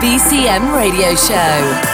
BCM Radio Show.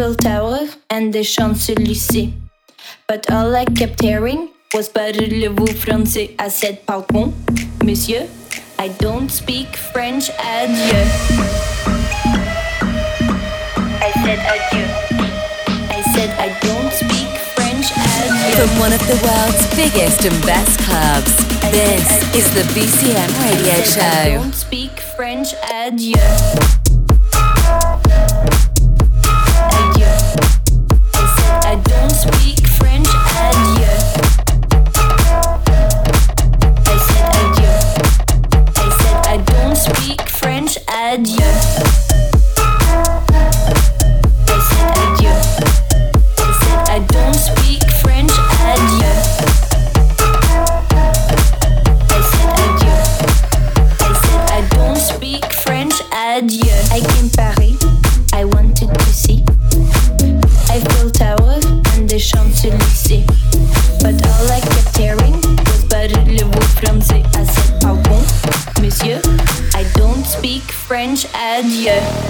Eiffel Tower and the Champs-Élysées. But all I kept hearing was Parlez-vous français? I said, Pardon, monsieur, I don't speak French, adieu. I said, Adieu. I said, I don't speak French, adieu. From one of the world's biggest and best clubs, I this said, is the BCM Radio I said, Show. I don't speak French, adieu. Yeah.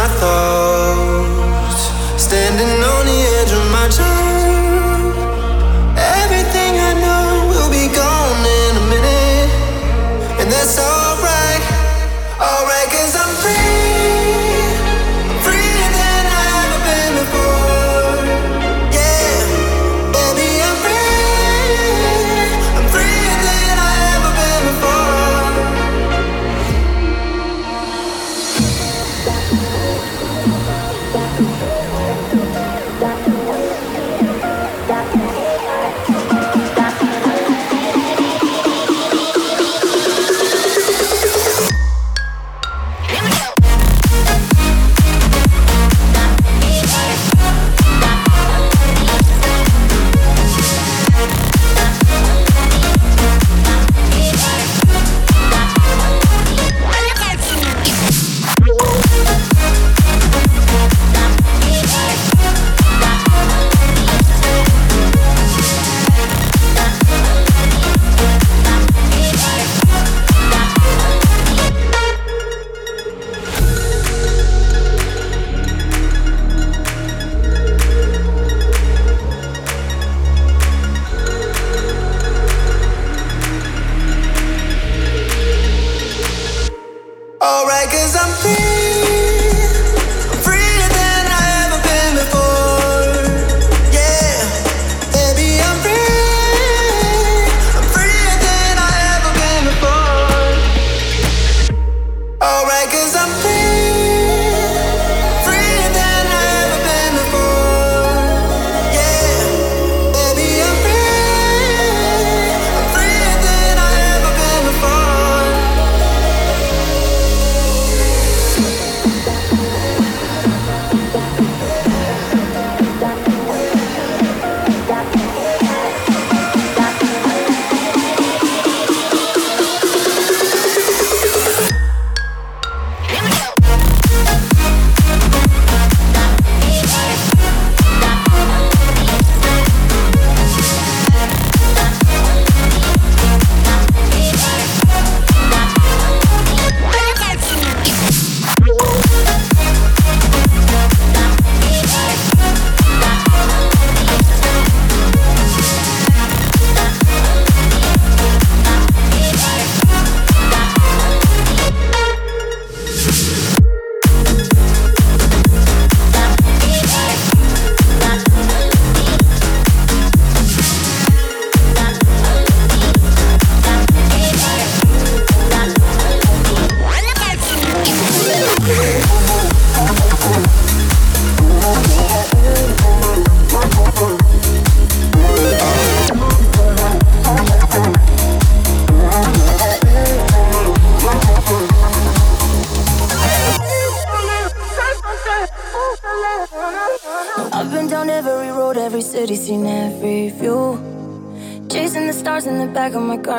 my thoughts, standing on the edge of my childhood.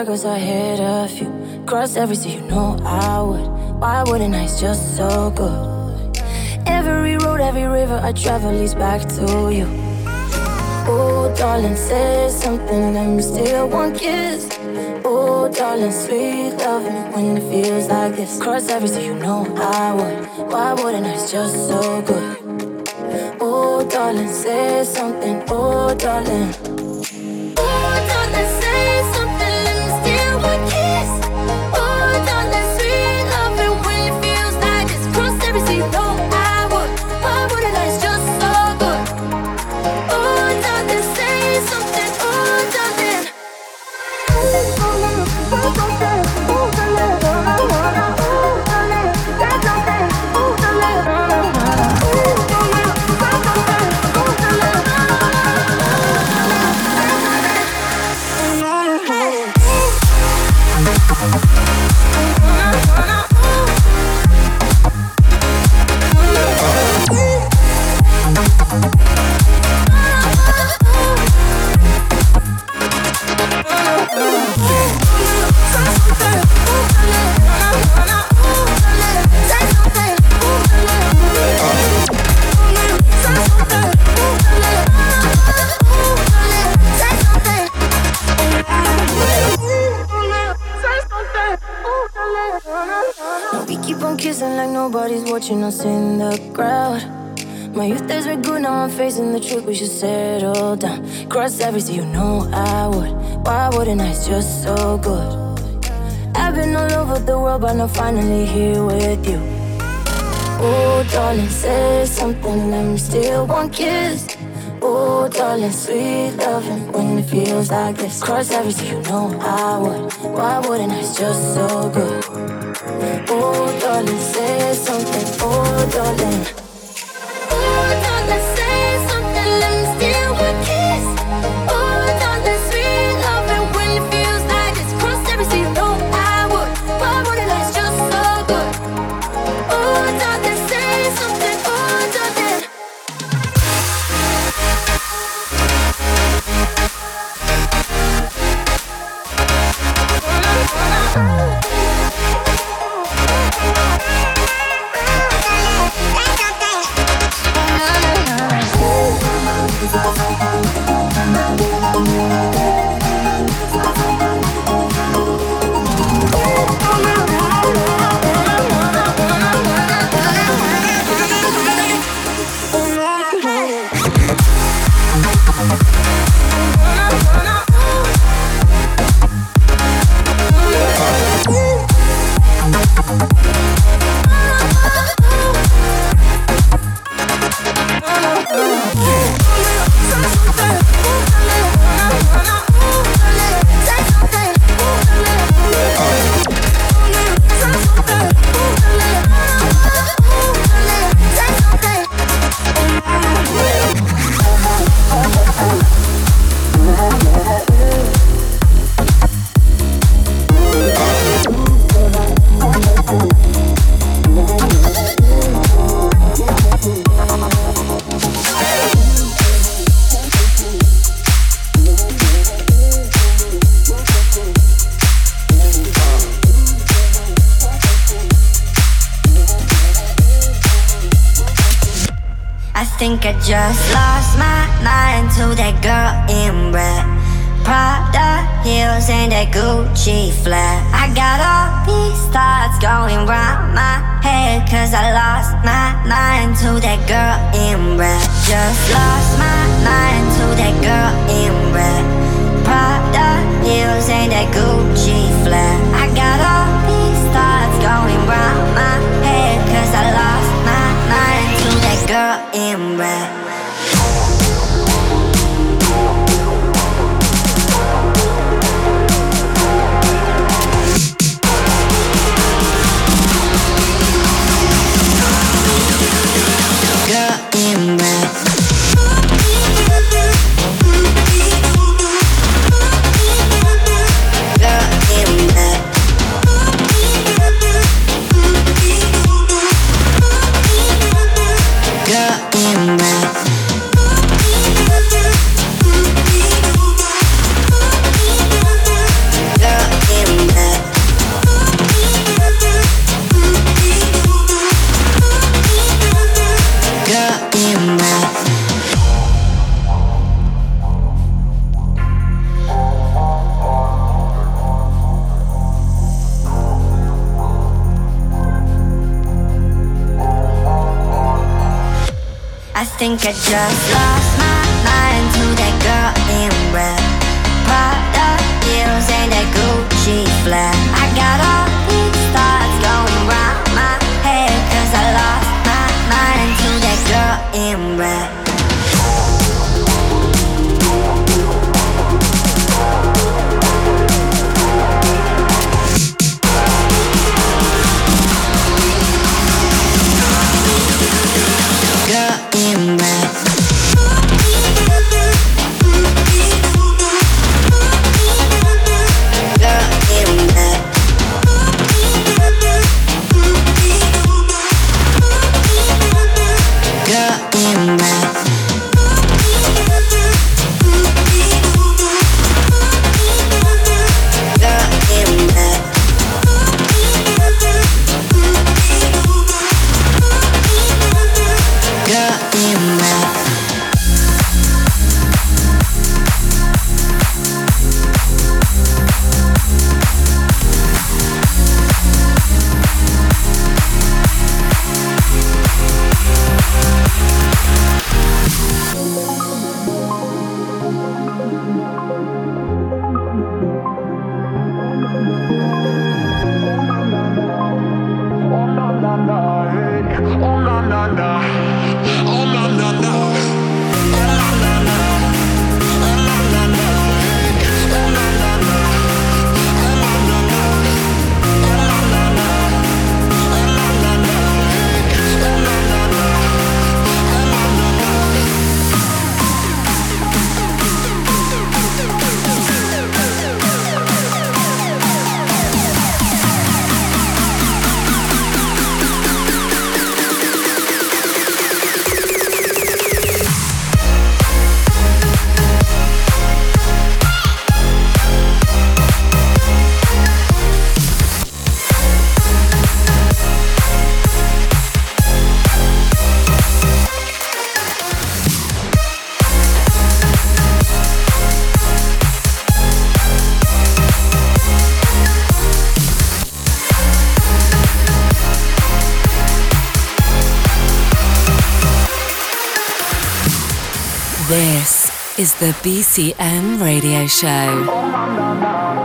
Cause I hit a few. Cross every sea, you know I would. Why wouldn't I? It's just so good. Every road, every river I travel leads back to you. Oh, darling, say something, let me steal one kiss. Oh, darling, sweet loving when it feels like this. Cross every sea, you know I would. Why wouldn't I? It's just so good. Oh, darling, say something. Oh, darling. Us in the crowd. My youth days were good, now I'm facing the truth. We should settle down. Cross every sea, you know I would. Why wouldn't I? It's just so good. I've been all over the world, but I'm finally here with you. Oh, darling, say something. Me steal one kiss. Oh, darling, sweet loving when it feels like this. Cross every sea, you know I would. Why wouldn't I? It's just so good. Oh, darling, say something. Oh, darling. Flat. I got all these thoughts going round my head. Cause I lost my mind to that girl in red. Just lost my mind to that girl in red. Prada heels and that Gucci flat. I got all these thoughts going round my head. Cause I lost my mind to that girl in red. Just is the BCM Radio Show.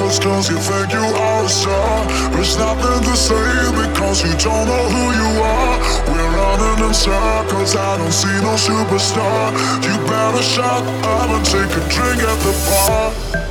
circles cause you think you are a star It's not been the same because you don't know who you are. We're running in circles, I don't see no superstar. You better shut up and take a drink at the bar.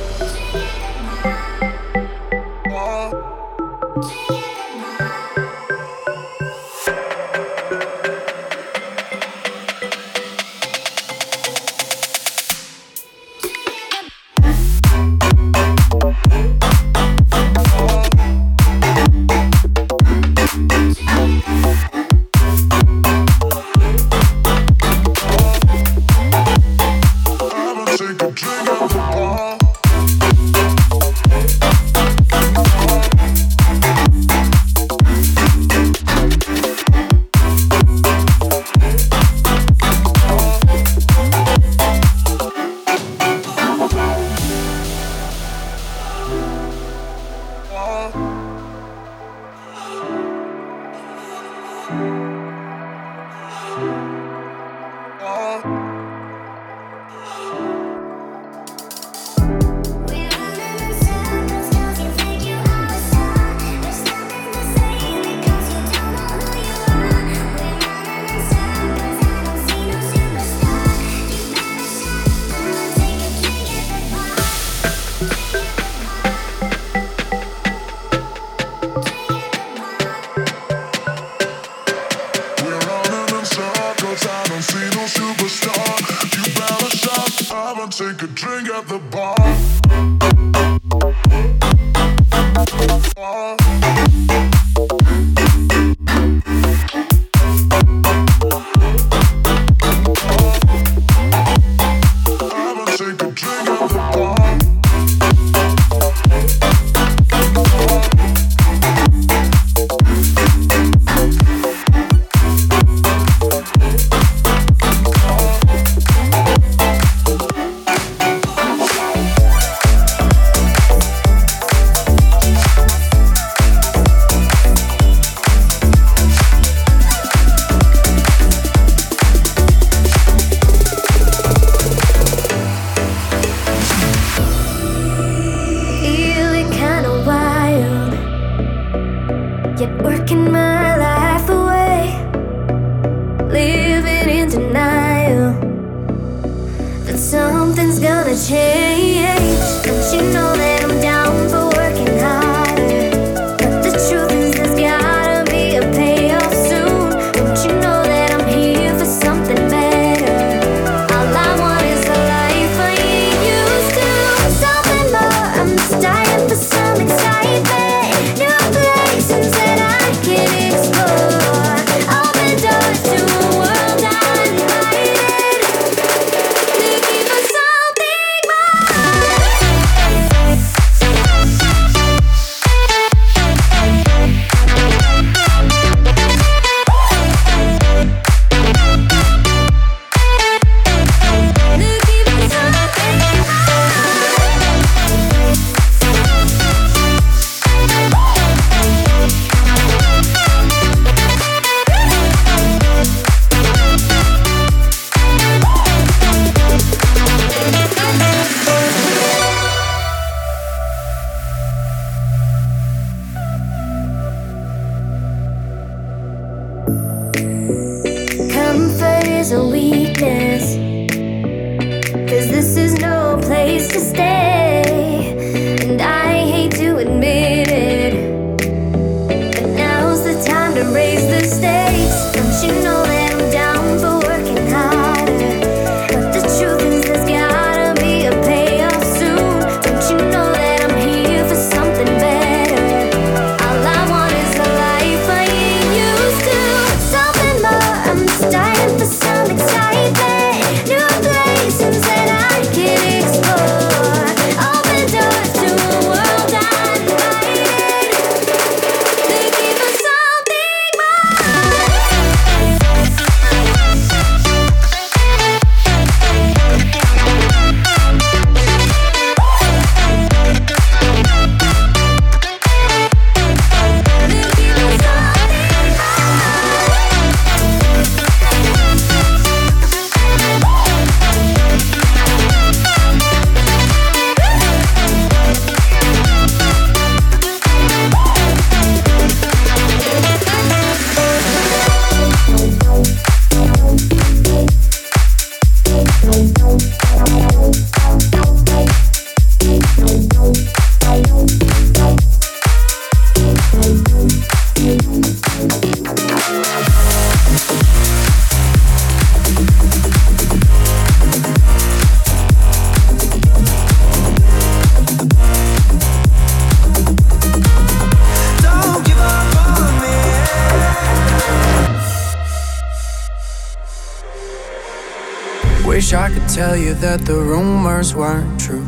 Wish I could tell you that the rumors weren't true.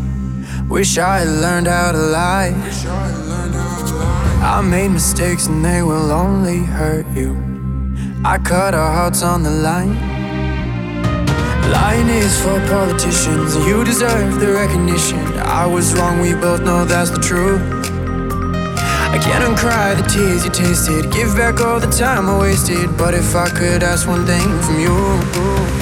Wish I had learned how to lie. I made mistakes and they will only hurt you. I cut our hearts on the line. Lying is for politicians, you deserve the recognition. I was wrong, we both know that's the truth. I can't uncry the tears you tasted. Give back all the time I wasted. But if I could ask one thing from you,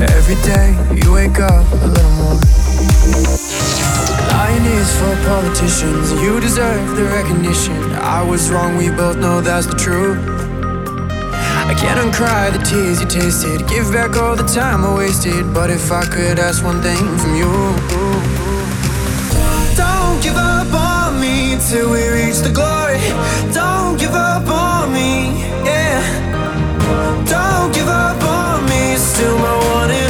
Every day you wake up a little more. Lying is for politicians, you deserve the recognition. I was wrong, we both know that's the truth. I can't uncry the tears you tasted, give back all the time I wasted. But if I could ask one thing from you, don't give up on me till we reach the glory. Don't give up on me, yeah. Don't give up. Still, my wanted